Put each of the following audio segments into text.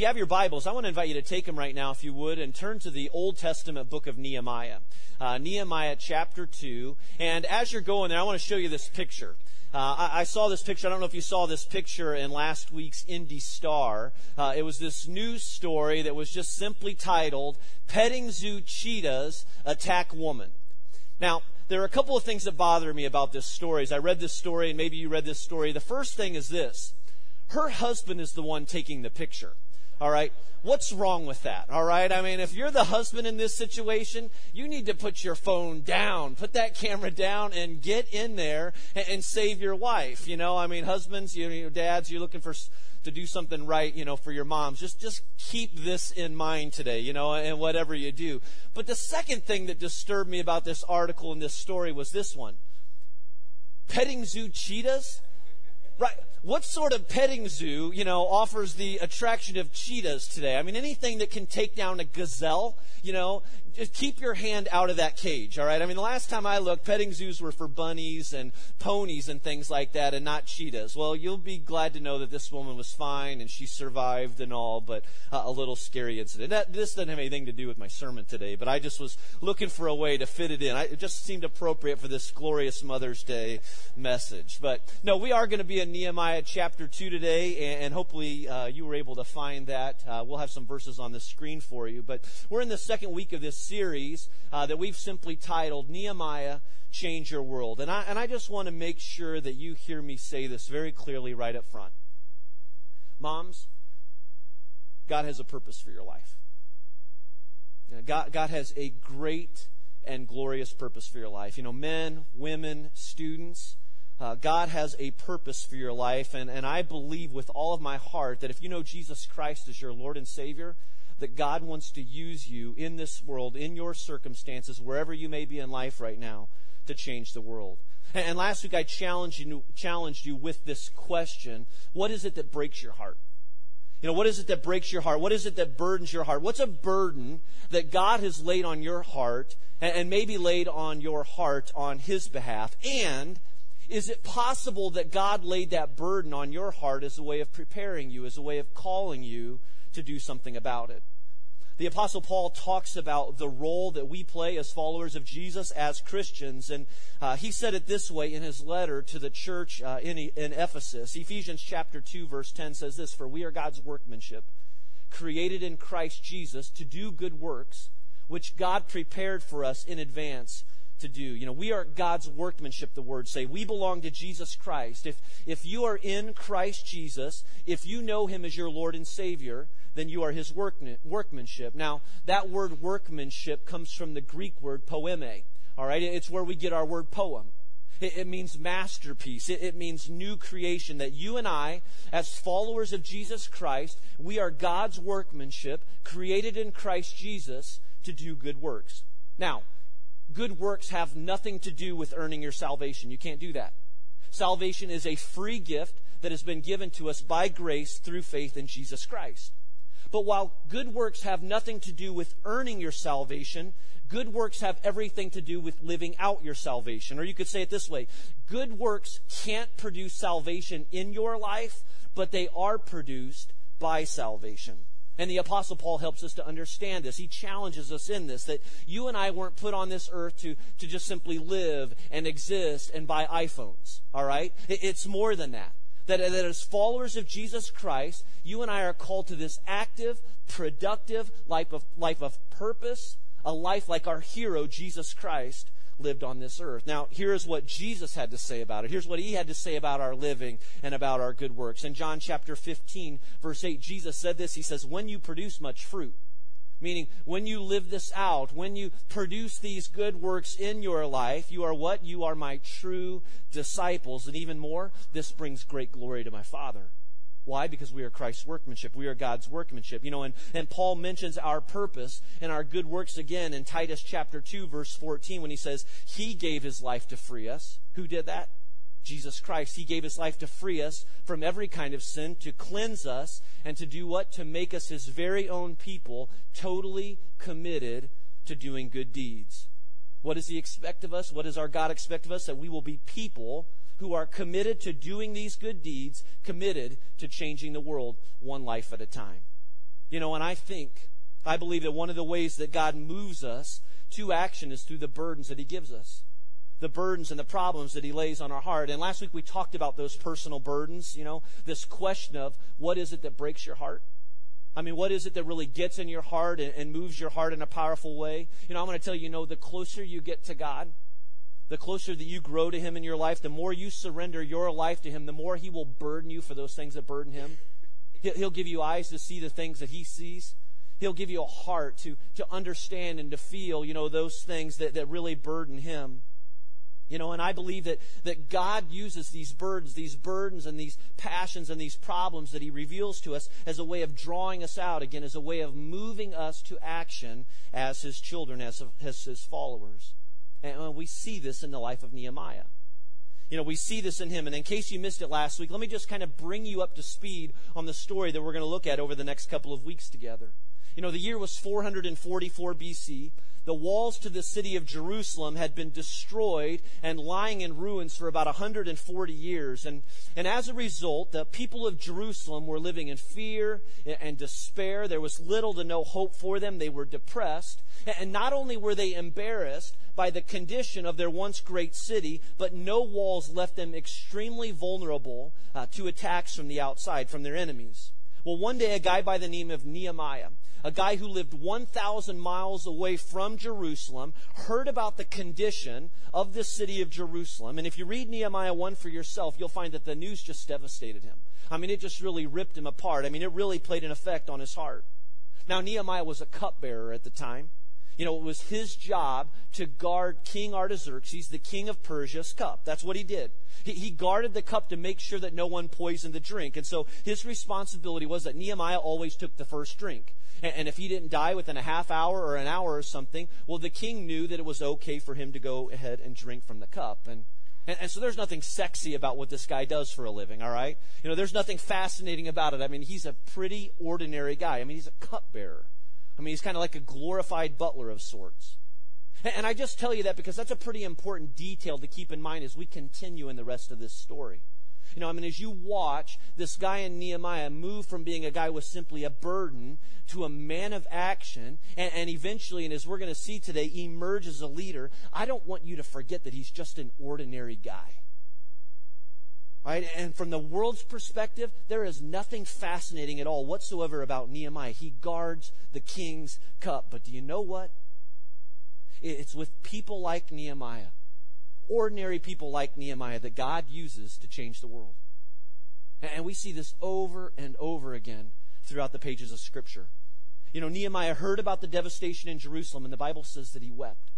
if you have your Bibles, I want to invite you to take them right now, if you would, and turn to the Old Testament book of Nehemiah. Uh, Nehemiah chapter 2. And as you're going there, I want to show you this picture. Uh, I, I, saw this picture. I don't know if you saw this picture in last week's Indy Star. Uh, it was this news story that was just simply titled Petting Zoo Cheetahs Attack Woman. Now, there are a couple of things that bother me about this story. As I read this story, and maybe you read this story, the first thing is this her husband is the one taking the picture. All right? What's wrong with that? All right? I mean, if you're the husband in this situation, you need to put your phone down, put that camera down, and get in there and, and save your wife. You know, I mean, husbands, you know, dads, you're looking for to do something right, you know, for your moms. Just just keep this in mind today, you know, and whatever you do. But the second thing that disturbed me about this article and this story was this one. Petting zoo cheetahs? Right what sort of petting zoo, you know, offers the attraction of cheetahs today? I mean, anything that can take down a gazelle, you know, just keep your hand out of that cage, all right? I mean, the last time I looked, petting zoos were for bunnies and ponies and things like that and not cheetahs. Well, you'll be glad to know that this woman was fine and she survived and all, but uh, a little scary incident. That, this doesn't have anything to do with my sermon today, but I just was looking for a way to fit it in. I, it just seemed appropriate for this glorious Mother's Day message. But no, we are going to be in Nehemiah chapter 2 today, and, and hopefully uh, you were able to find that. Uh, we'll have some verses on the screen for you. But we're in the second week of this series uh, that we've simply titled Nehemiah Change Your World. And I, and I just want to make sure that you hear me say this very clearly right up front. Moms, God has a purpose for your life. God, God has a great and glorious purpose for your life. You know, men, women, students, uh, God has a purpose for your life. And, and I believe with all of my heart that if you know Jesus Christ as your Lord and Savior, that God wants to use you in this world, in your circumstances, wherever you may be in life right now, to change the world. And, and last week I challenged you, challenged you with this question What is it that breaks your heart? You know, what is it that breaks your heart? What is it that burdens your heart? What's a burden that God has laid on your heart and, and maybe laid on your heart on His behalf? And is it possible that God laid that burden on your heart as a way of preparing you, as a way of calling you to do something about it? The Apostle Paul talks about the role that we play as followers of Jesus, as Christians, and uh, he said it this way in his letter to the church uh, in, in Ephesus. Ephesians chapter 2, verse 10 says this For we are God's workmanship, created in Christ Jesus to do good works, which God prepared for us in advance to do. You know, we are God's workmanship, the words say. We belong to Jesus Christ. If, if you are in Christ Jesus, if you know him as your Lord and Savior, then you are his work, workmanship. Now, that word workmanship comes from the Greek word poiema. All right, it's where we get our word poem. It, means masterpiece. It means new creation. That you and I, as followers of Jesus Christ, we are God's workmanship, created in Christ Jesus to do good works. Now, good works have nothing to do with earning your salvation. You can't do that. Salvation is a free gift that has been given to us by grace through faith in Jesus Christ. But while good works have nothing to do with earning your salvation, good works have everything to do with living out your salvation. Or you could say it this way good works can't produce salvation in your life, but they are produced by salvation. And the Apostle Paul helps us to understand this. He challenges us in this that you and I weren't put on this earth to, to just simply live and exist and buy iPhones. All right? It's more than that that, that as followers of Jesus Christ, you and I are called to this active, productive life of, life of purpose, a life like our hero, Jesus Christ, lived on this earth. Now, here's what Jesus had to say about it. Here's what he had to say about our living and about our good works. In John chapter 15, verse 8, Jesus said this. He says, When you produce much fruit, Meaning, when you live this out, when you produce these good works in your life, you are what? You are my true disciples. And even more, this brings great glory to my Father. Why? Because we are Christ's workmanship. We are God's workmanship. You know, and, and Paul mentions our purpose and our good works again in Titus chapter 2, verse 14, when he says, He gave his life to free us. Who did that? Jesus Christ. He gave his life to free us from every kind of sin, to cleanse us, and to do what? To make us his very own people, totally committed to doing good deeds. What does he expect of us? What does our God expect of us? That we will be people who are committed to doing these good deeds, committed to changing the world one life at a time. You know, and I think, I believe that one of the ways that God moves us to action is through the burdens that He gives us. The burdens and the problems that He lays on our heart. And last week we talked about those personal burdens, you know, this question of what is it that breaks your heart? I mean, what is it that really gets in your heart and, moves your heart in a powerful way? You know, I'm going to tell you, you know, the closer you get to God, the closer that you grow to Him in your life, the more you surrender your life to Him, the more He will burden you for those things that burden Him. He'll give you eyes to see the things that He sees. He'll give you a heart to, to understand and to feel, you know, those things that, that really burden Him. You know, and I believe that, that God uses these burdens, these burdens and these passions and these problems that He reveals to us as a way of drawing us out again, as a way of moving us to action as His children, as, as His followers. And uh, we see this in the life of Nehemiah. You know, we see this in him. And in case you missed it last week, let me just kind of bring you up to speed on the story that we're going to look at over the next couple of weeks together. You know, the year was 444 BC the walls to the city of Jerusalem had been destroyed and lying in ruins for about 140 years. And, and as a result, the people of Jerusalem were living in fear and despair. There was little to no hope for them. They were depressed. And not only were they embarrassed by the condition of their once great city, but no walls left them extremely vulnerable uh, to attacks from the outside, from their enemies. Well, one day a guy by the name of Nehemiah, a guy who lived 1,000 miles away from Jerusalem, heard about the condition of the city of Jerusalem. And if you read Nehemiah 1 for yourself, you'll find that the news just devastated him. I mean, it just really ripped him apart. I mean, it really played an effect on his heart. Now, Nehemiah was a cupbearer at the time. You know, it was his job to guard King Artaxerxes, the king of Persia's cup. That's what he did. He, he guarded the cup to make sure that no one poisoned the drink. And so his responsibility was that Nehemiah always took the first drink. And, if he didn't die within a half hour or an hour or something, well, the king knew that it was okay for him to go ahead and drink from the cup. And and, and, so there's nothing sexy about what this guy does for a living, all right? You know, there's nothing fascinating about it. I mean, he's a pretty ordinary guy. I mean, he's a cupbearer. I mean, he's kind of like a glorified butler of sorts. And, and I just tell you that because that's a pretty important detail to keep in mind as we continue in the rest of this story. You know, I mean, as you watch this guy in Nehemiah move from being a guy with simply a burden to a man of action, and, and eventually, and as we're going to see today, emerge as a leader, I don't want you to forget that he's just an ordinary guy. Right? And from the world's perspective, there is nothing fascinating at all whatsoever about Nehemiah. He guards the king's cup. But do you know what? It's with people like Nehemiah ordinary people like Nehemiah that God uses to change the world. And we see this over and over again throughout the pages of Scripture. You know, Nehemiah heard about the devastation in Jerusalem, and the Bible says that he wept.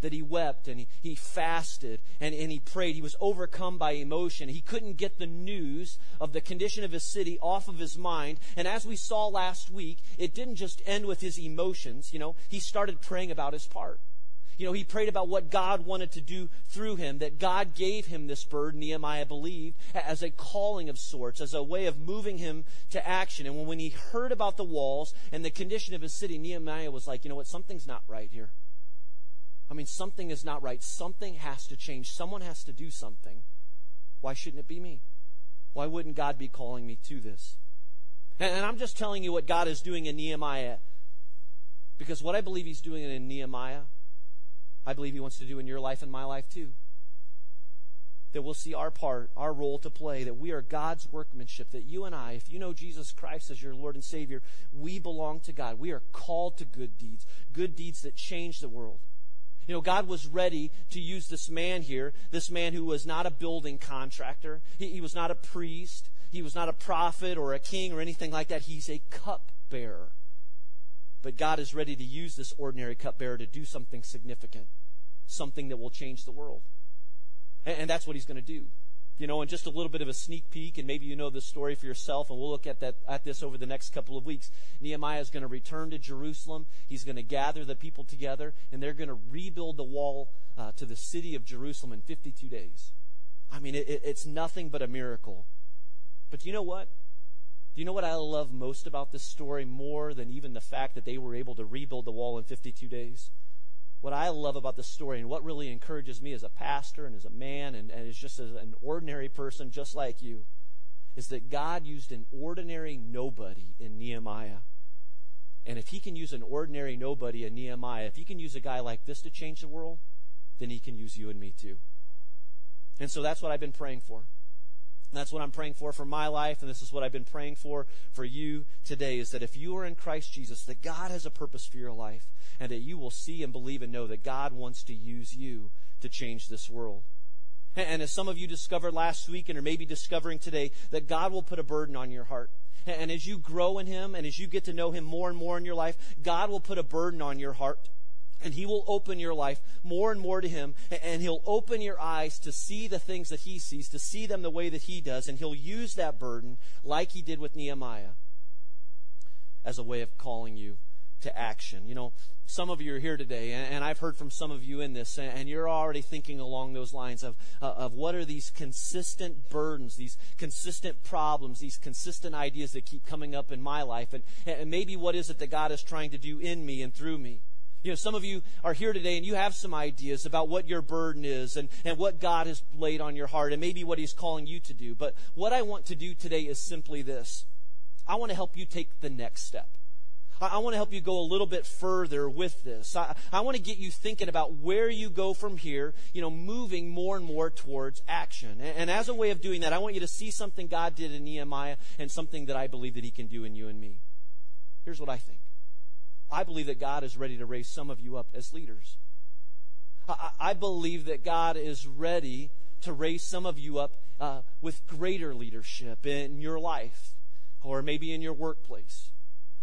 That he wept and he, he fasted and, and he prayed. He was overcome by emotion. He couldn't get the news of the condition of his city off of his mind. And as we saw last week, it didn't just end with his emotions. You know, he started praying about his part. You know, he prayed about what God wanted to do through him, that God gave him this burden, Nehemiah believed, as a calling of sorts, as a way of moving him to action. And when he heard about the walls and the condition of his city, Nehemiah was like, you know what, something's not right here. I mean, something is not right. Something has to change. Someone has to do something. Why shouldn't it be me? Why wouldn't God be calling me to this? And I'm just telling you what God is doing in Nehemiah because what I believe He's doing in Nehemiah I believe He wants to do in your life and my life too. That we'll see our part, our role to play, that we are God's workmanship, that you and I, if you know Jesus Christ as your Lord and Savior, we belong to God. We are called to good deeds, good deeds that change the world. You know, God was ready to use this man here, this man who was not a building contractor. He, he was not a priest. He was not a prophet or a king or anything like that. He's a cupbearer. But God is ready to use this ordinary cupbearer to do something significant something that will change the world. And, that's what he's going to do. You know, and just a little bit of a sneak peek, and maybe you know this story for yourself, and we'll look at that at this over the next couple of weeks. Nehemiah is going to return to Jerusalem. He's going to gather the people together, and they're going to rebuild the wall uh, to the city of Jerusalem in 52 days. I mean, it, it's nothing but a miracle. But you know what? Do you know what I love most about this story more than even the fact that they were able to rebuild the wall in 52 days? What I love about this story and what really encourages me as a pastor and as a man and, and as just as an ordinary person just like you is that God used an ordinary nobody in Nehemiah And if he can use an ordinary nobody, a Nehemiah, if he can use a guy like this to change the world, then he can use you and me too. And so that's what I've been praying for. That's what I'm praying for for my life, and this is what I've been praying for for you today is that if you are in Christ Jesus, that God has a purpose for your life, and that you will see and believe and know that God wants to use you to change this world. And as some of you discovered last week and are maybe discovering today, that God will put a burden on your heart. And as you grow in Him and as you get to know Him more and more in your life, God will put a burden on your heart and He will open your life more and more to Him, and He'll open your eyes to see the things that He sees, to see them the way that He does, and He'll use that burden, like He did with Nehemiah, as a way of calling you to action. You know, some of you are here today, and I've heard from some of you in this, and you're already thinking along those lines of, uh, of what are these consistent burdens, these consistent problems, these consistent ideas that keep coming up in my life, and, and maybe what is it that God is trying to do in me and through me. You know, some of you are here today and you have some ideas about what your burden is and, and what God has laid on your heart and maybe what He's calling you to do. But what I want to do today is simply this I want to help you take the next step. I, want to help you go a little bit further with this. I, I want to get you thinking about where you go from here, you know, moving more and more towards action. And, and as a way of doing that, I want you to see something God did in Nehemiah and something that I believe that He can do in you and me. Here's what I think. I believe that God is ready to raise some of you up as leaders. I, I believe that God is ready to raise some of you up uh, with greater leadership in your life, or maybe in your workplace,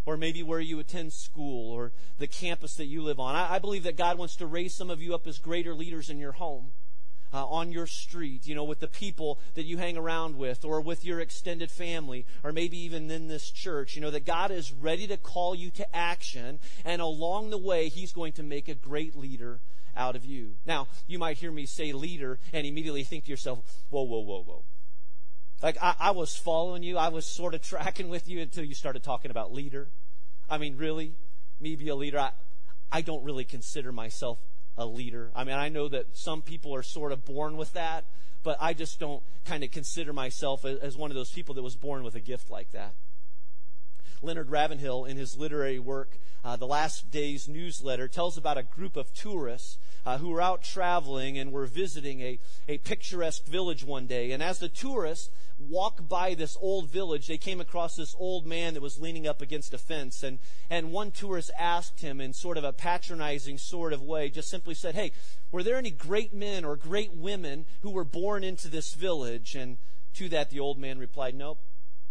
or maybe where you attend school, or the campus that you live on. I, I believe that God wants to raise some of you up as greater leaders in your home uh, on your street, you know, with the people that you hang around with, or with your extended family, or maybe even in this church, you know, that God is ready to call you to action, and along the way, He's going to make a great leader out of you. Now, you might hear me say leader and immediately think to yourself, whoa, whoa, whoa, whoa. Like, I, I was following you, I was sort of tracking with you until you started talking about leader. I mean, really? Me be a leader? I, I don't really consider myself a leader. I mean, I know that some people are sort of born with that, but I just don't kind of consider myself as one of those people that was born with a gift like that. Leonard Ravenhill, in his literary work, uh, The Last Days newsletter, tells about a group of tourists uh, who were out traveling and were visiting a, a picturesque village one day. And as the tourists walked by this old village, they came across this old man that was leaning up against a fence. And, and one tourist asked him in sort of a patronizing sort of way, just simply said, Hey, were there any great men or great women who were born into this village? And to that, the old man replied, Nope,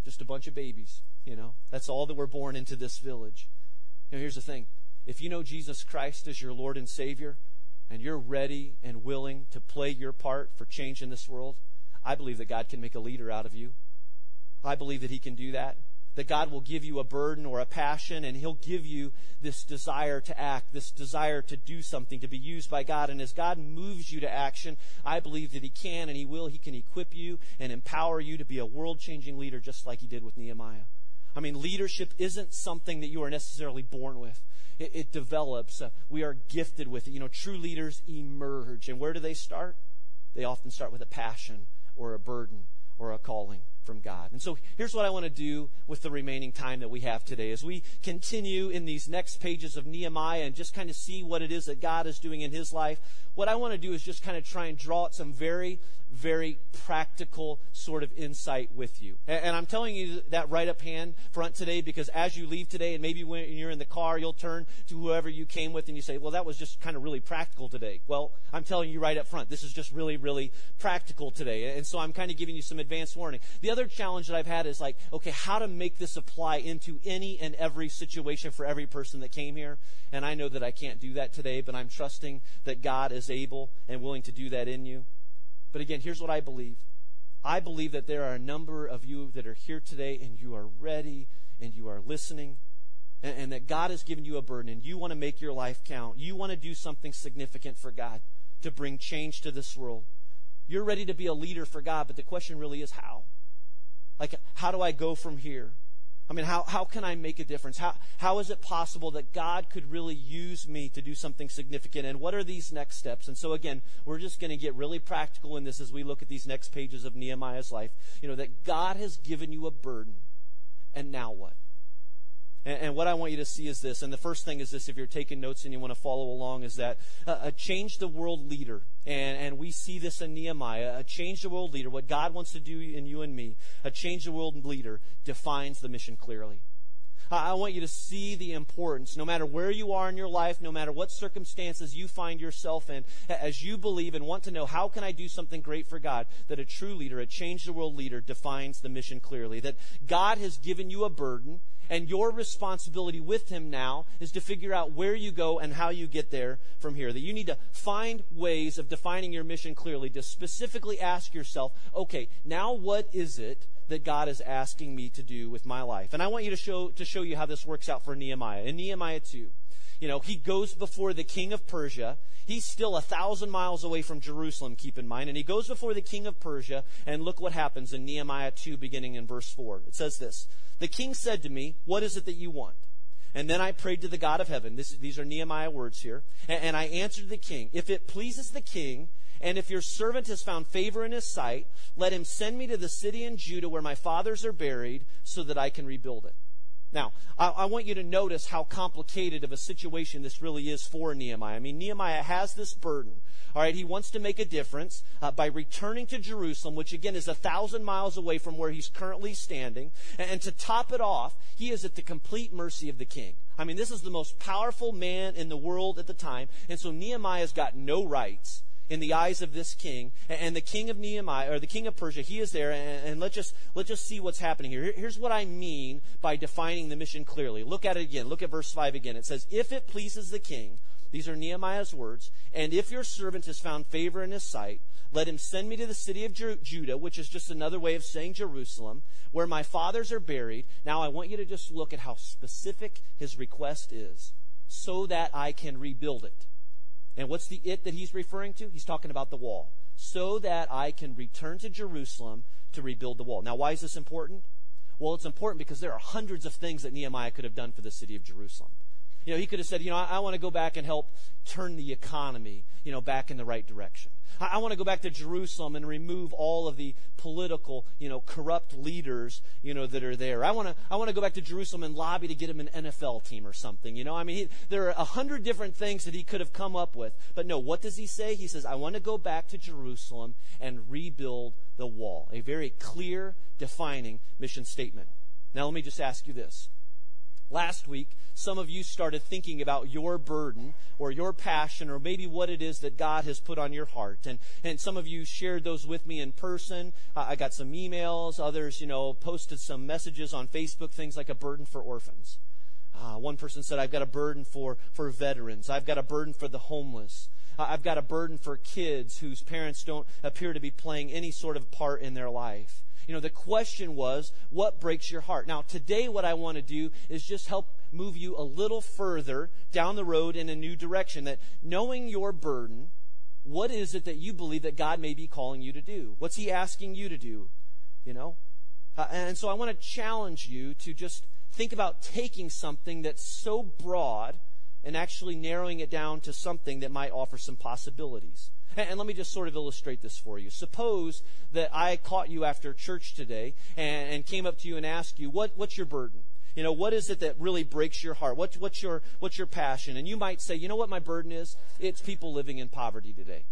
just a bunch of babies. You know, that's all that were born into this village. Now, here's the thing if you know Jesus Christ as your Lord and Savior, and you're ready and willing to play your part for change in this world, I believe that God can make a leader out of you. I believe that He can do that. That God will give you a burden or a passion, and He'll give you this desire to act, this desire to do something, to be used by God. And as God moves you to action, I believe that He can and He will. He can equip you and empower you to be a world changing leader, just like He did with Nehemiah. I mean, leadership isn't something that you are necessarily born with. It, it develops. Uh, we are gifted with it. You know, true leaders emerge. And where do they start? They often start with a passion or a burden or a calling from God. And so here's what I want to do with the remaining time that we have today as we continue in these next pages of Nehemiah and just kind of see what it is that God is doing in his life. What I want to do is just kind of try and draw out some very, very practical sort of insight with you. And, I'm telling you that right up hand front today because as you leave today and maybe when you're in the car, you'll turn to whoever you came with and you say, well, that was just kind of really practical today. Well, I'm telling you right up front, this is just really, really practical today. And so I'm kind of giving you some advance warning. The other challenge that I've had is like, okay, how to make this apply into any and every situation for every person that came here. And I know that I can't do that today, but I'm trusting that God is able and willing to do that in you. But again, here's what I believe. I believe that there are a number of you that are here today and you are ready and you are listening and, and that God has given you a burden and you want to make your life count. You want to do something significant for God to bring change to this world. You're ready to be a leader for God, but the question really is how? Like, how do I go from here? I mean, how, how can I make a difference? How, how is it possible that God could really use me to do something significant? And what are these next steps? And so, again, we're just going to get really practical in this as we look at these next pages of Nehemiah's life. You know, that God has given you a burden. And now what? And, and, what I want you to see is this. And the first thing is this if you're taking notes and you want to follow along, is that uh, a change the world leader. And, and we see this in Nehemiah. A change the world leader, what God wants to do in you and me, a change the world leader defines the mission clearly. I want you to see the importance, no matter where you are in your life, no matter what circumstances you find yourself in, as you believe and want to know, how can I do something great for God? That a true leader, a change the world leader, defines the mission clearly. That God has given you a burden, and your responsibility with Him now is to figure out where you go and how you get there from here. That you need to find ways of defining your mission clearly, to specifically ask yourself, okay, now what is it that God is asking me to do with my life. And I want you to show, to show you how this works out for Nehemiah. In Nehemiah 2, you know, he goes before the king of Persia. He's still a thousand miles away from Jerusalem, keep in mind. And he goes before the king of Persia, and look what happens in Nehemiah 2, beginning in verse 4. It says this The king said to me, What is it that you want? And then I prayed to the God of heaven. This, these are Nehemiah words here. And, and I answered the king, If it pleases the king, and if your servant has found favor in his sight, let him send me to the city in Judah where my fathers are buried, so that I can rebuild it. Now, I, I, want you to notice how complicated of a situation this really is for Nehemiah. I mean, Nehemiah has this burden. All right, he wants to make a difference uh, by returning to Jerusalem, which again is a thousand miles away from where he's currently standing. And, and to top it off, he is at the complete mercy of the king. I mean, this is the most powerful man in the world at the time. And so Nehemiah's got no rights in the eyes of this king. And the king of Nehemiah, or the king of Persia, he is there. And, let's just, let's just see what's happening here. Here's what I mean by defining the mission clearly. Look at it again. Look at verse 5 again. It says, If it pleases the king, these are Nehemiah's words, and if your servant has found favor in his sight, let him send me to the city of Judah, which is just another way of saying Jerusalem, where my fathers are buried. Now I want you to just look at how specific his request is, so that I can rebuild it. And what's the it that he's referring to? He's talking about the wall. So that I can return to Jerusalem to rebuild the wall. Now, why is this important? Well, it's important because there are hundreds of things that Nehemiah could have done for the city of Jerusalem. You know, he could have said, you know, I, I want to go back and help turn the economy, you know, back in the right direction. I, I want to go back to Jerusalem and remove all of the political, you know, corrupt leaders, you know, that are there. I want to, I want to go back to Jerusalem and lobby to get him an NFL team or something. You know, I mean, he, there are a hundred different things that he could have come up with. But no, what does he say? He says, I want to go back to Jerusalem and rebuild the wall. A very clear, defining mission statement. Now, let me just ask you this. Last week, some of you started thinking about your burden or your passion or maybe what it is that God has put on your heart. And, and some of you shared those with me in person. I got some emails. Others, you know, posted some messages on Facebook, things like a burden for orphans. Uh, one person said, I've got a burden for, for veterans. I've got a burden for the homeless. I've got a burden for kids whose parents don't appear to be playing any sort of part in their life. You know, the question was, what breaks your heart? Now, today, what I want to do is just help move you a little further down the road in a new direction. That knowing your burden, what is it that you believe that God may be calling you to do? What's He asking you to do? You know? Uh, and so I want to challenge you to just think about taking something that's so broad and actually narrowing it down to something that might offer some possibilities. And let me just sort of illustrate this for you. Suppose that I caught you after church today and, and came up to you and asked you, what, what's your burden? You know, what is it that really breaks your heart? What, what's, your, what's your passion? And you might say, you know what my burden is? It's people living in poverty today.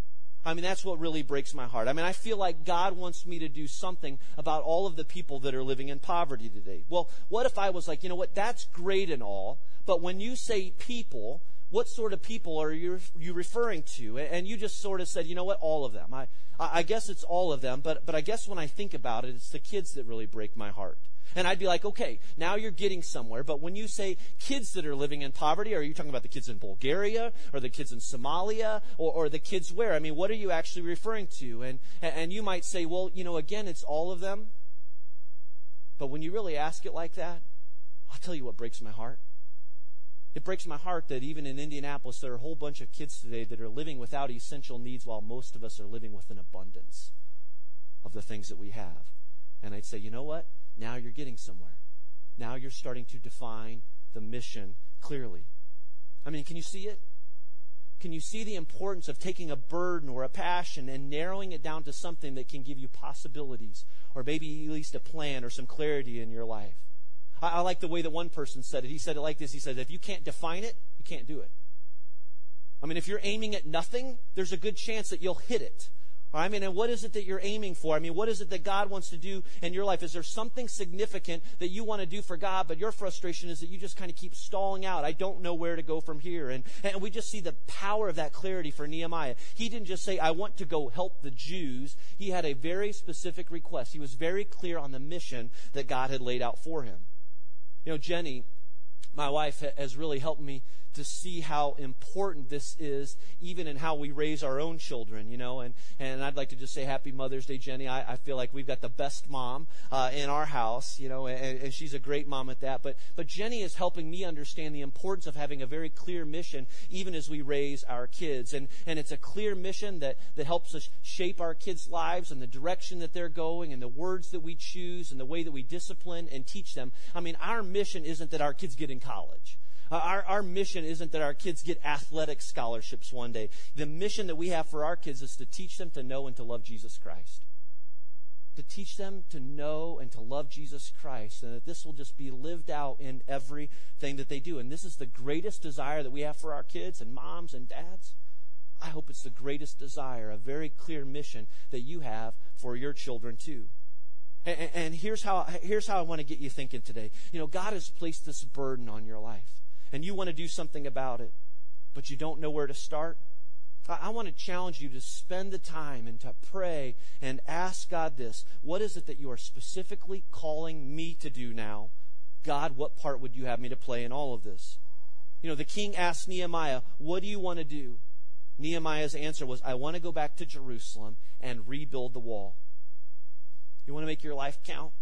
I mean, that's what really breaks my heart. I mean, I feel like God wants me to do something about all of the people that are living in poverty today. Well, what if I was like, you know what, that's great and all, but when you say people, what sort of people are you, you referring to? And you just sort of said, you know what, all of them. I, I guess it's all of them, but, but I guess when I think about it, it's the kids that really break my heart. And I'd be like, okay, now you're getting somewhere. But when you say kids that are living in poverty, are you talking about the kids in Bulgaria or the kids in Somalia or, or the kids where? I mean, what are you actually referring to? And, and you might say, well, you know, again, it's all of them. But when you really ask it like that, I'll tell you what breaks my heart. It breaks my heart that even in Indianapolis, there are a whole bunch of kids today that are living without essential needs while most of us are living with an abundance of the things that we have. And I'd say, you know what? Now you're getting somewhere. Now you're starting to define the mission clearly. I mean, can you see it? Can you see the importance of taking a burden or a passion and narrowing it down to something that can give you possibilities or maybe at least a plan or some clarity in your life? I, I like the way that one person said it. He said it like this He said, If you can't define it, you can't do it. I mean, if you're aiming at nothing, there's a good chance that you'll hit it. I mean, and what is it that you're aiming for? I mean, what is it that God wants to do in your life? Is there something significant that you want to do for God, but your frustration is that you just kind of keep stalling out? I don't know where to go from here. And, and we just see the power of that clarity for Nehemiah. He didn't just say, I want to go help the Jews. He had a very specific request. He was very clear on the mission that God had laid out for him. You know, Jenny, my wife, has really helped me to see how important this is, even in how we raise our own children, you know. And, and I'd like to just say Happy Mother's Day, Jenny. I, I feel like we've got the best mom uh, in our house, you know, and, and she's a great mom at that. But, but Jenny is helping me understand the importance of having a very clear mission, even as we raise our kids. And, and it's a clear mission that, that helps us shape our kids' lives and the direction that they're going and the words that we choose and the way that we discipline and teach them. I mean, our mission isn't that our kids get in college. Uh, our, our mission isn't that our kids get athletic scholarships one day. The mission that we have for our kids is to teach them to know and to love Jesus Christ. To teach them to know and to love Jesus Christ, and that this will just be lived out in everything that they do. And this is the greatest desire that we have for our kids and moms and dads. I hope it's the greatest desire, a very clear mission that you have for your children too. And, and, here's how here's how I want to get you thinking today. You know, God has placed this burden on your life and you want to do something about it, but you don't know where to start, I, want to challenge you to spend the time and to pray and ask God this What is it that you are specifically calling me to do now? God, what part would you have me to play in all of this? You know, the king asked Nehemiah, What do you want to do? Nehemiah's answer was, I want to go back to Jerusalem and rebuild the wall. You want to make your life count?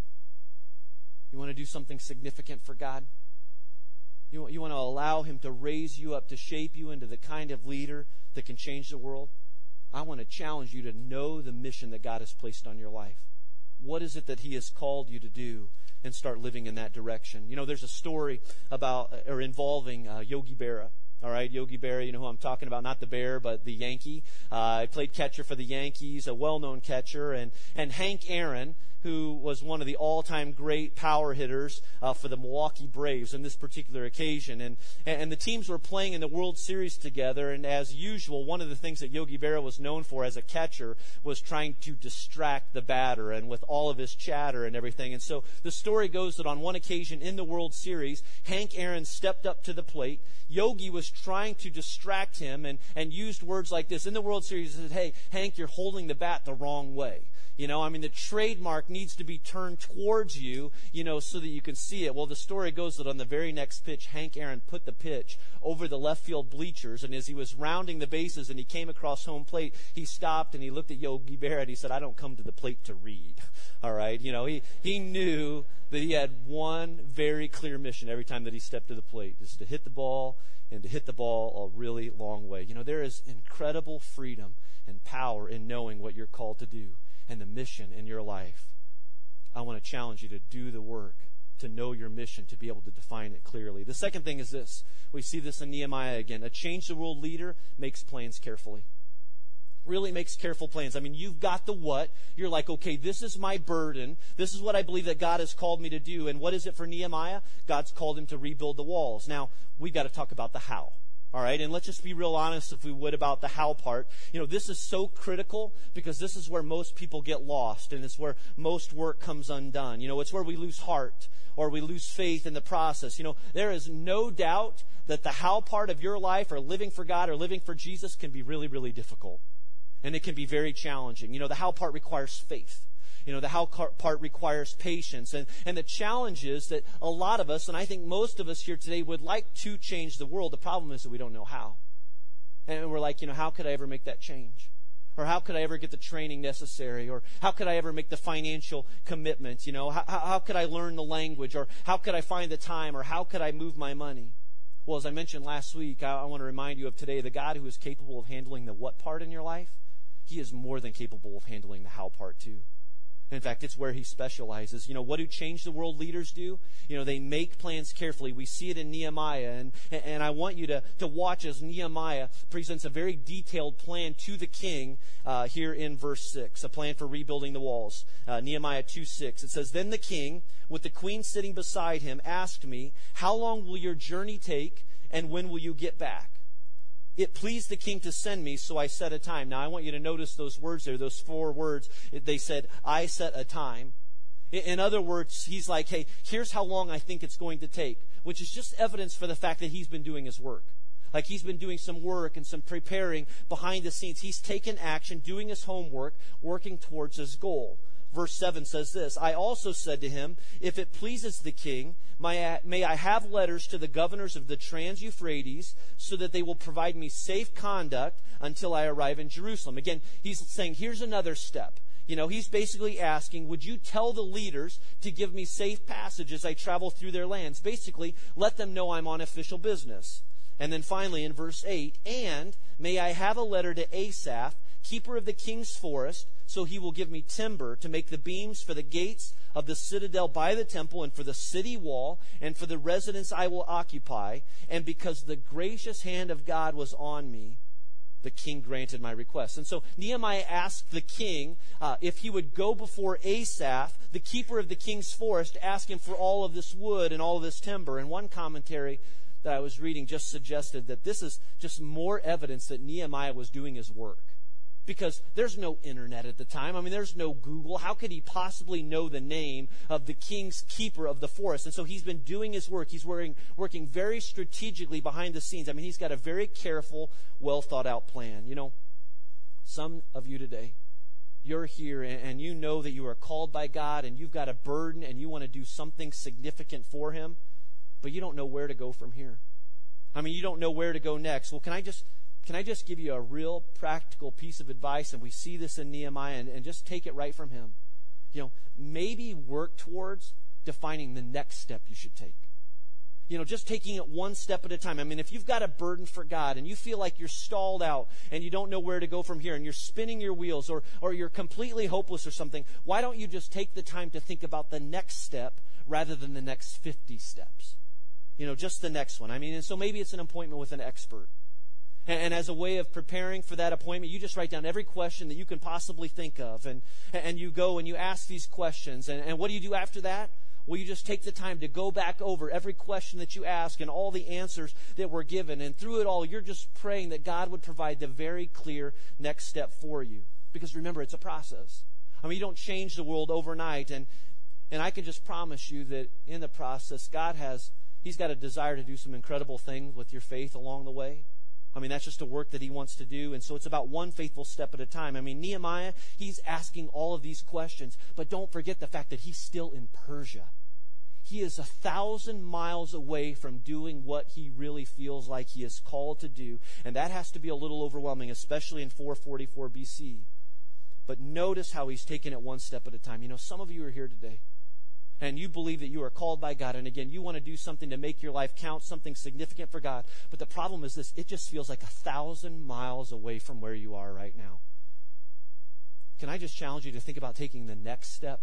You want to do something significant for God? You, you want to allow Him to raise you up, to shape you into the kind of leader that can change the world? I want to challenge you to know the mission that God has placed on your life. What is it that He has called you to do? And start living in that direction. You know, there's a story about or involving uh, Yogi Berra. All right, Yogi Berra, you know who I'm talking about, not the bear, but the Yankee. Uh, I played catcher for the Yankees, a well-known catcher, and and Hank Aaron, who was one of the all-time great power hitters uh, for the Milwaukee Braves in this particular occasion. And, and the teams were playing in the World Series together. And as usual, one of the things that Yogi Berra was known for as a catcher was trying to distract the batter and with all of his chatter and everything. And so the story goes that on one occasion in the World Series, Hank Aaron stepped up to the plate. Yogi was trying to distract him and, and used words like this. In the World Series, he said, Hey, Hank, you're holding the bat the wrong way. You know, I mean, the trademark needs to be turned towards you, you know, so that you can see it. Well, the story goes that on the very next pitch, Hank Aaron put the pitch over the left field bleachers, and as he was rounding the bases and he came across home plate, he stopped and he looked at Yogi Berra and he said, I don't come to the plate to read. All right, you know, he, he knew that he had one very clear mission every time that he stepped to the plate, is to hit the ball and to hit the ball a really long way. You know, there is incredible freedom and power in knowing what you're called to do and the mission in your life, I want to challenge you to do the work, to know your mission, to be able to define it clearly. The second thing is this we see this in Nehemiah again. A change the world leader makes plans carefully. Really makes careful plans. I mean, you've got the what. You're like, okay, this is my burden. This is what I believe that God has called me to do. And what is it for Nehemiah? God's called him to rebuild the walls. Now, we've got to talk about the how. All right, and let's just be real honest, if we would, about the how part. You know, this is so critical because this is where most people get lost and it's where most work comes undone. You know, it's where we lose heart or we lose faith in the process. You know, there is no doubt that the how part of your life or living for God or living for Jesus can be really, really difficult. And it can be very challenging. You know, the how part requires faith. You know, the how part requires patience. And, and the challenge is that a lot of us, and I think most of us here today, would like to change the world. The problem is that we don't know how. And we're like, you know, how could I ever make that change? Or how could I ever get the training necessary? Or how could I ever make the financial commitment? You know, how, how could I learn the language? Or how could I find the time? Or how could I move my money? Well, as I mentioned last week, I, I want to remind you of today the God who is capable of handling the what part in your life, he is more than capable of handling the how part too. In fact, it's where he specializes. You know, what do change the world leaders do? You know, they make plans carefully. We see it in Nehemiah. And, and I want you to, to watch as Nehemiah presents a very detailed plan to the king uh, here in verse 6, a plan for rebuilding the walls. Uh, Nehemiah 2 6. It says, Then the king, with the queen sitting beside him, asked me, How long will your journey take, and when will you get back? It pleased the king to send me, so I set a time. Now, I want you to notice those words there, those four words. They said, I set a time. In other words, he's like, hey, here's how long I think it's going to take, which is just evidence for the fact that he's been doing his work. Like he's been doing some work and some preparing behind the scenes. He's taken action, doing his homework, working towards his goal verse 7 says this I also said to him, If it pleases the king, may I have letters to the governors of the Trans Euphrates so that they will provide me safe conduct until I arrive in Jerusalem. Again, he's saying, Here's another step. You know, he's basically asking, Would you tell the leaders to give me safe passage as I travel through their lands? Basically, let them know I'm on official business. And then finally, in verse 8, And may I have a letter to Asaph, keeper of the king's forest so he will give me timber to make the beams for the gates of the citadel by the temple and for the city wall and for the residence I will occupy. And because the gracious hand of God was on me, the king granted my request. And so Nehemiah asked the king uh, if he would go before Asaph, the keeper of the king's forest, to ask him for all of this wood and all of this timber. And one commentary that I was reading just suggested that this is just more evidence that Nehemiah was doing his work because there's no internet at the time. I mean, there's no Google. How could he possibly know the name of the king's keeper of the forest? And so he's been doing his work. He's working, working very strategically behind the scenes. I mean, he's got a very careful, well thought out plan. You know, some of you today, you're here and, and you know that you are called by God and you've got a burden and you want to do something significant for Him, but you don't know where to go from here. I mean, you don't know where to go next. Well, can I just can I just give you a real practical piece of advice? And we see this in Nehemiah, and, and just take it right from him. You know, maybe work towards defining the next step you should take. You know, just taking it one step at a time. I mean, if you've got a burden for God and you feel like you're stalled out and you don't know where to go from here and you're spinning your wheels or, or you're completely hopeless or something, why don't you just take the time to think about the next step rather than the next 50 steps? You know, just the next one. I mean, and so maybe it's an appointment with an expert. And as a way of preparing for that appointment, you just write down every question that you can possibly think of. And, and you go and you ask these questions. And, and what do you do after that? Well, you just take the time to go back over every question that you ask and all the answers that were given. And through it all, you're just praying that God would provide the very clear next step for you. Because remember, it's a process. I mean, you don't change the world overnight. And, and I can just promise you that in the process, God has, He's got a desire to do some incredible things with your faith along the way. I mean, that's just a work that he wants to do. And so it's about one faithful step at a time. I mean, Nehemiah, he's asking all of these questions, but don't forget the fact that he's still in Persia. He is a thousand miles away from doing what he really feels like he is called to do. And that has to be a little overwhelming, especially in 444 BC. But notice how he's taking it one step at a time. You know, some of you are here today and you believe that you are called by God, and again, you want to do something to make your life count, something significant for God. But the problem is this it just feels like a thousand miles away from where you are right now. Can I just challenge you to think about taking the next step?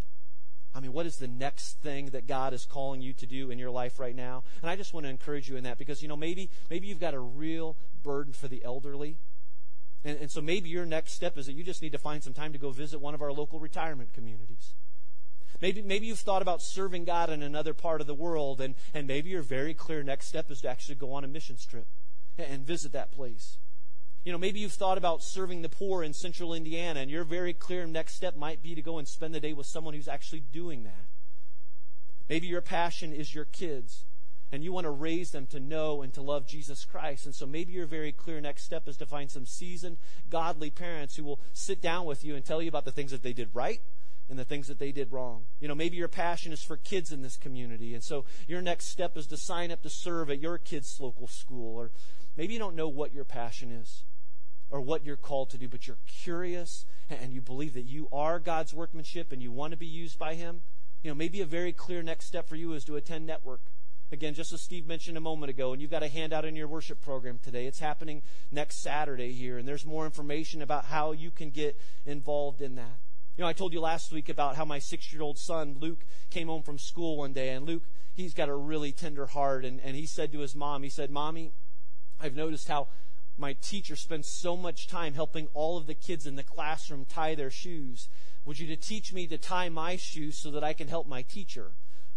I mean, what is the next thing that God is calling you to do in your life right now? And I just want to encourage you in that because, you know, maybe, maybe you've got a real burden for the elderly. And, and so maybe your next step is that you just need to find some time to go visit one of our local retirement communities. Maybe, maybe you've thought about serving God in another part of the world, and, and maybe your very clear next step is to actually go on a mission trip and visit that place. You know, maybe you've thought about serving the poor in central Indiana, and your very clear next step might be to go and spend the day with someone who's actually doing that. Maybe your passion is your kids, and you want to raise them to know and to love Jesus Christ. And so maybe your very clear next step is to find some seasoned, godly parents who will sit down with you and tell you about the things that they did right and the things that they did wrong. You know, maybe your passion is for kids in this community, and so your next step is to sign up to serve at your kids' local school. Or maybe you don't know what your passion is or what you're called to do, but you're curious and you believe that you are God's workmanship and you want to be used by Him. You know, maybe a very clear next step for you is to attend network. Again, just as Steve mentioned a moment ago, and you've got a handout in your worship program today. It's happening next Saturday here, and there's more information about how you can get involved in that. You know, I told you last week about how my six year old son, Luke, came home from school one day, and Luke, he's got a really tender heart, and, and he said to his mom, he said, Mommy, I've noticed how my teacher spends so much time helping all of the kids in the classroom tie their shoes. Would you to teach me to tie my shoes so that I can help my teacher?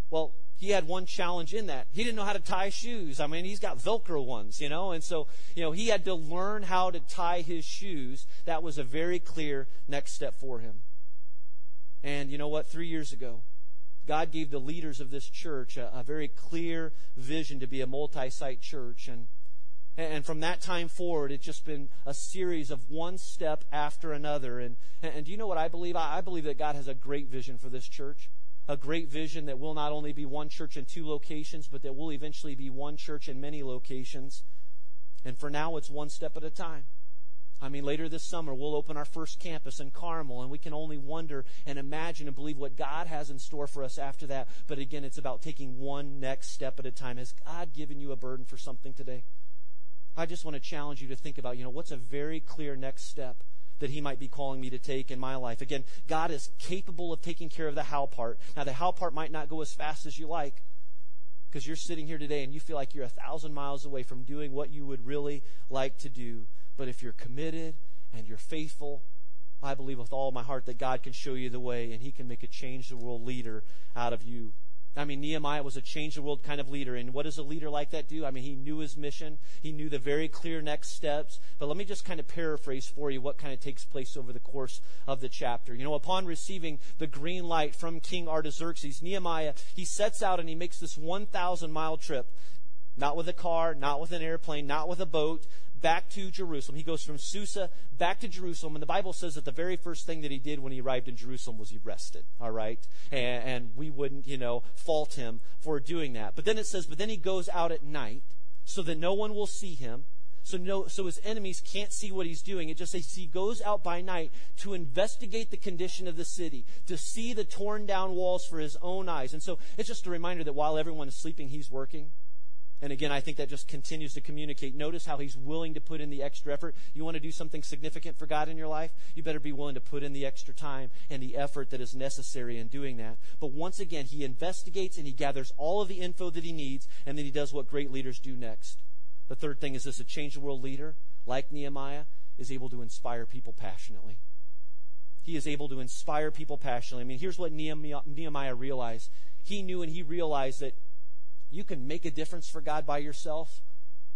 Well, he had one challenge in that. He didn't know how to tie shoes. I mean, he's got Velcro ones, you know, and so, you know, he had to learn how to tie his shoes. That was a very clear next step for him. And you know what? Three years ago, God gave the leaders of this church a, a very clear vision to be a multi site church. And, and from that time forward, it's just been a series of one step after another. And, and do you know what I believe? I, I believe that God has a great vision for this church a great vision that will not only be one church in two locations, but that will eventually be one church in many locations. And for now, it's one step at a time. I mean, later this summer, we'll open our first campus in Carmel, and we can only wonder and imagine and believe what God has in store for us after that. But again, it's about taking one next step at a time. Has God given you a burden for something today? I just want to challenge you to think about, you know, what's a very clear next step that He might be calling me to take in my life. Again, God is capable of taking care of the how part. Now, the how part might not go as fast as you like because you're sitting here today and you feel like you're a thousand miles away from doing what you would really like to do. But if you're committed and you're faithful, I believe with all my heart that God can show you the way and He can make a change the world leader out of you. I mean, Nehemiah was a change the world kind of leader. And what does a leader like that do? I mean, he knew his mission. He knew the very clear next steps. But let me just kind of paraphrase for you what kind of takes place over the course of the chapter. You know, upon receiving the green light from King Artaxerxes, Nehemiah, he sets out and he makes this 1,000 mile trip. Not with a car, not with an airplane, not with a boat, back to Jerusalem. He goes from Susa back to Jerusalem, and the Bible says that the very first thing that he did when he arrived in Jerusalem was he rested. All right, and, and we wouldn't, you know, fault him for doing that. But then it says, but then he goes out at night so that no one will see him. So no, so his enemies can't see what he's doing. It just says he goes out by night to investigate the condition of the city, to see the torn down walls for his own eyes. And so it's just a reminder that while everyone is sleeping, he's working. And again, I think that just continues to communicate. Notice how he's willing to put in the extra effort. You want to do something significant for God in your life? You better be willing to put in the extra time and the effort that is necessary in doing that. But once again, he investigates and he gathers all of the info that he needs, and then he does what great leaders do next. The third thing is this a change the world leader, like Nehemiah, is able to inspire people passionately. He is able to inspire people passionately. I mean, here's what Nehemiah realized. He knew and he realized that you can make a difference for God by yourself.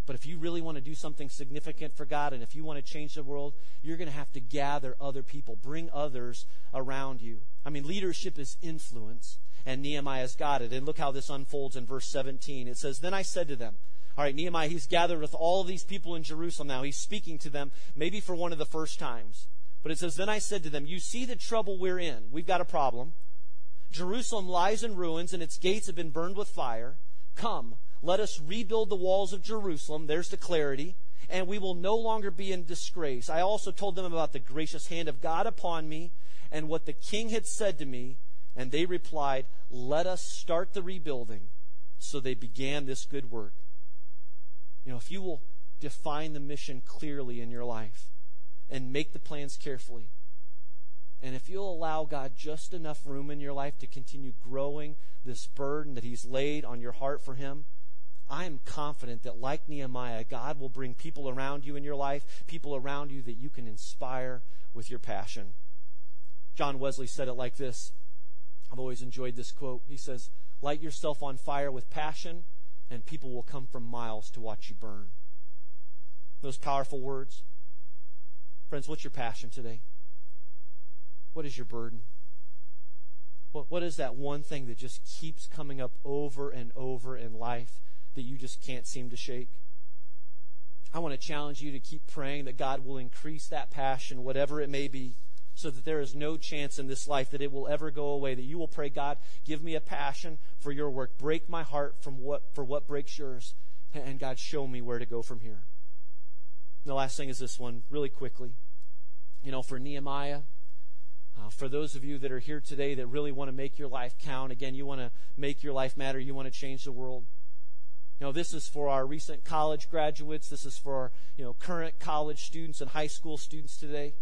But if you really want to do something significant for God and if you want to change the world, you're going to have to gather other people, bring others around you. I mean, leadership is influence, and Nehemiah's got it. And look how this unfolds in verse 17. It says, Then I said to them, all right, Nehemiah, he's gathered with all of these people in Jerusalem now. He's speaking to them, maybe for one of the first times. But it says, Then I said to them, You see the trouble we're in. We've got a problem. Jerusalem lies in ruins, and its gates have been burned with fire. Come, let us rebuild the walls of Jerusalem. There's the clarity. And we will no longer be in disgrace. I also told them about the gracious hand of God upon me and what the king had said to me. And they replied, Let us start the rebuilding. So they began this good work. You know, if you will define the mission clearly in your life and make the plans carefully, and if you'll allow God just enough room in your life to continue growing this burden that He's laid on your heart for Him, I am confident that, like Nehemiah, God will bring people around you in your life, people around you that you can inspire with your passion. John Wesley said it like this. I've always enjoyed this quote. He says, Light yourself on fire with passion, and people will come from miles to watch you burn. Those powerful words. Friends, what's your passion today? What is your burden? What, what is that one thing that just keeps coming up over and over in life that you just can't seem to shake? I want to challenge you to keep praying that God will increase that passion, whatever it may be, so that there is no chance in this life that it will ever go away. That you will pray, God, give me a passion for your work. Break my heart from what, for what breaks yours. And God, show me where to go from here. And the last thing is this one, really quickly. You know, for Nehemiah, uh, for those of you that are here today that really want to make your life count, again, you want to make your life matter, you want to change the world. You know, this is for our recent college graduates. This is for you know, current college students and high school students today.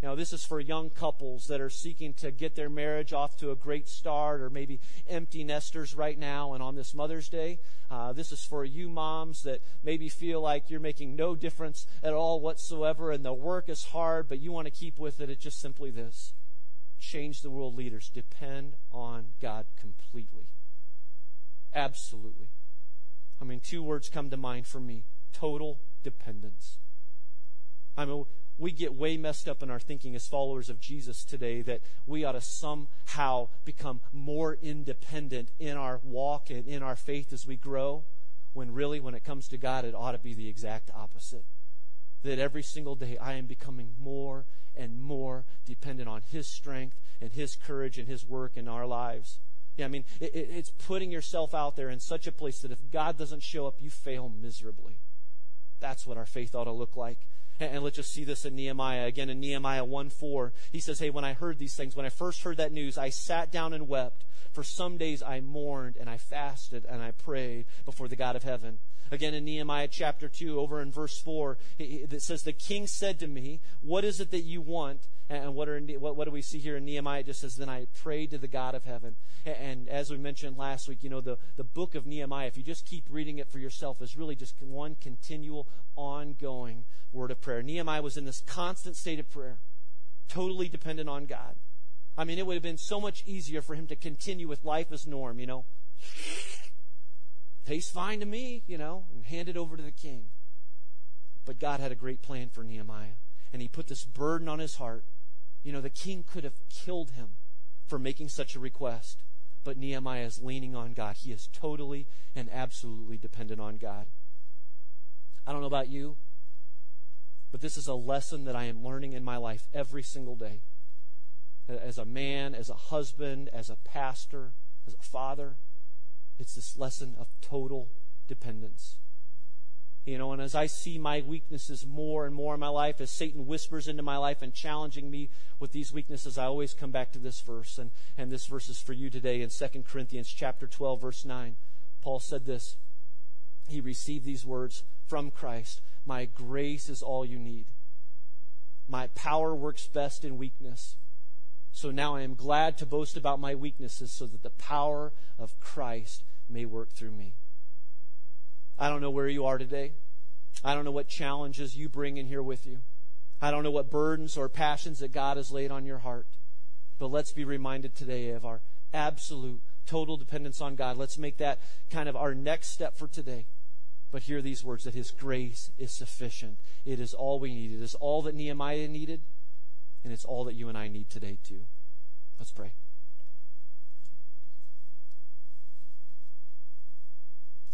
You know, this is for young couples that are seeking to get their marriage off to a great start, or maybe empty nesters right now. And on this Mother's Day, uh, this is for you moms that maybe feel like you're making no difference at all whatsoever, and the work is hard, but you want to keep with it. It's just simply this change the world leaders. Depend on God completely. Absolutely. I mean, two words come to mind for me total dependence. I mean, we get way messed up in our thinking as followers of Jesus today that we ought to somehow become more independent in our walk and in our faith as we grow, when really, when it comes to God, it ought to be the exact opposite. That every single day I am becoming more and more dependent on His strength and His courage and His work in our lives. Yeah, I mean, it, it's putting yourself out there in such a place that if God doesn't show up, you fail miserably. That's what our faith ought to look like. And let's just see this in Nehemiah. Again, in Nehemiah 1 4, he says, Hey, when I heard these things, when I first heard that news, I sat down and wept. For some days I mourned and I fasted and I prayed before the God of heaven. Again, in Nehemiah chapter 2, over in verse 4, it says, The king said to me, What is it that you want? And what, are, what, what do we see here in Nehemiah? It just says, Then I prayed to the God of heaven. And as we mentioned last week, you know, the, the book of Nehemiah, if you just keep reading it for yourself, is really just one continual, ongoing word of prayer. Nehemiah was in this constant state of prayer, totally dependent on God. I mean, it would have been so much easier for him to continue with life as norm, you know. Tastes fine to me, you know, and hand it over to the king. But God had a great plan for Nehemiah, and he put this burden on his heart. You know, the king could have killed him for making such a request, but Nehemiah is leaning on God. He is totally and absolutely dependent on God. I don't know about you, but this is a lesson that I am learning in my life every single day. As a man, as a husband, as a pastor, as a father, it's this lesson of total dependence. You know, and as I see my weaknesses more and more in my life, as Satan whispers into my life and challenging me with these weaknesses, I always come back to this verse. And, and this verse is for you today in 2 Corinthians chapter 12, verse 9. Paul said this. He received these words from Christ. My grace is all you need. My power works best in weakness. So now I am glad to boast about my weaknesses so that the power of Christ may work through me. I don't know where you are today. I don't know what challenges you bring in here with you. I don't know what burdens or passions that God has laid on your heart. But let's be reminded today of our absolute, total dependence on God. Let's make that kind of our next step for today. But hear these words that His grace is sufficient. It is all we need. It is all that Nehemiah needed, and it's all that you and I need today, too. Let's pray.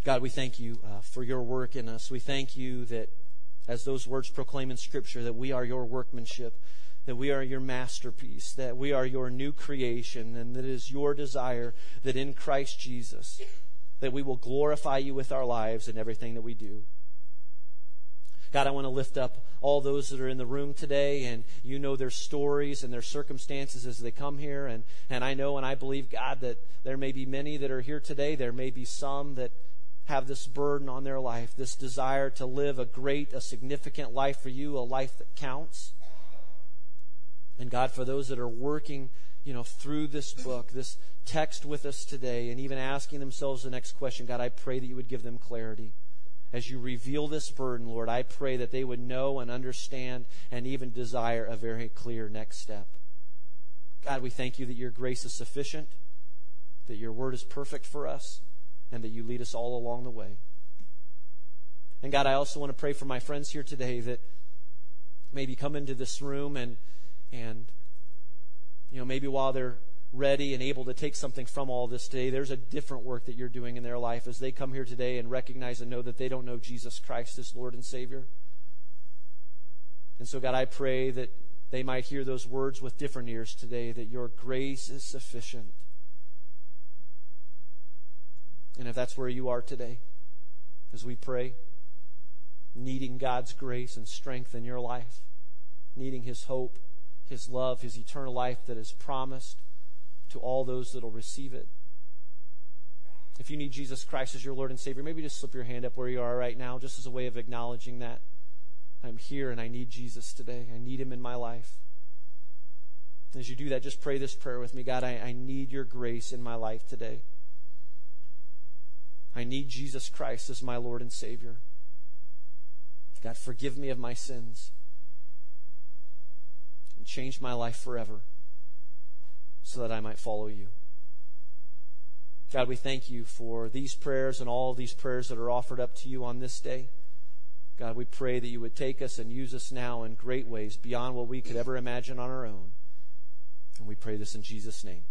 God, we thank you uh, for your work in us. We thank you that, as those words proclaim in Scripture, that we are your workmanship, that we are your masterpiece, that we are your new creation, and that it is your desire that in Christ Jesus, that we will glorify you with our lives and everything that we do. God, I want to lift up all those that are in the room today, and you know their stories and their circumstances as they come here. And, and I know and I believe, God, that there may be many that are here today. There may be some that have this burden on their life, this desire to live a great, a significant life for you, a life that counts. And God, for those that are working, you know, through this book, this text with us today, and even asking themselves the next question, God, I pray that you would give them clarity. As you reveal this burden, Lord, I pray that they would know and understand and even desire a very clear next step. God, we thank you that your grace is sufficient, that your word is perfect for us and that you lead us all along the way. And God, I also want to pray for my friends here today that maybe come into this room and and you know maybe while they're ready and able to take something from all this today, there's a different work that you're doing in their life as they come here today and recognize and know that they don't know Jesus Christ as Lord and Savior. And so, God, I pray that they might hear those words with different ears today that your grace is sufficient and if that's where you are today, as we pray, needing God's grace and strength in your life, needing His hope, His love, His eternal life that is promised to all those that will receive it. If you need Jesus Christ as your Lord and Savior, maybe just slip your hand up where you are right now, just as a way of acknowledging that. I'm here and I need Jesus today. I need Him in my life. As you do that, just pray this prayer with me God, I, I need your grace in my life today. I need Jesus Christ as my Lord and Savior. God, forgive me of my sins and change my life forever so that I might follow you. God, we thank you for these prayers and all these prayers that are offered up to you on this day. God, we pray that you would take us and use us now in great ways beyond what we could ever imagine on our own. And we pray this in Jesus' name.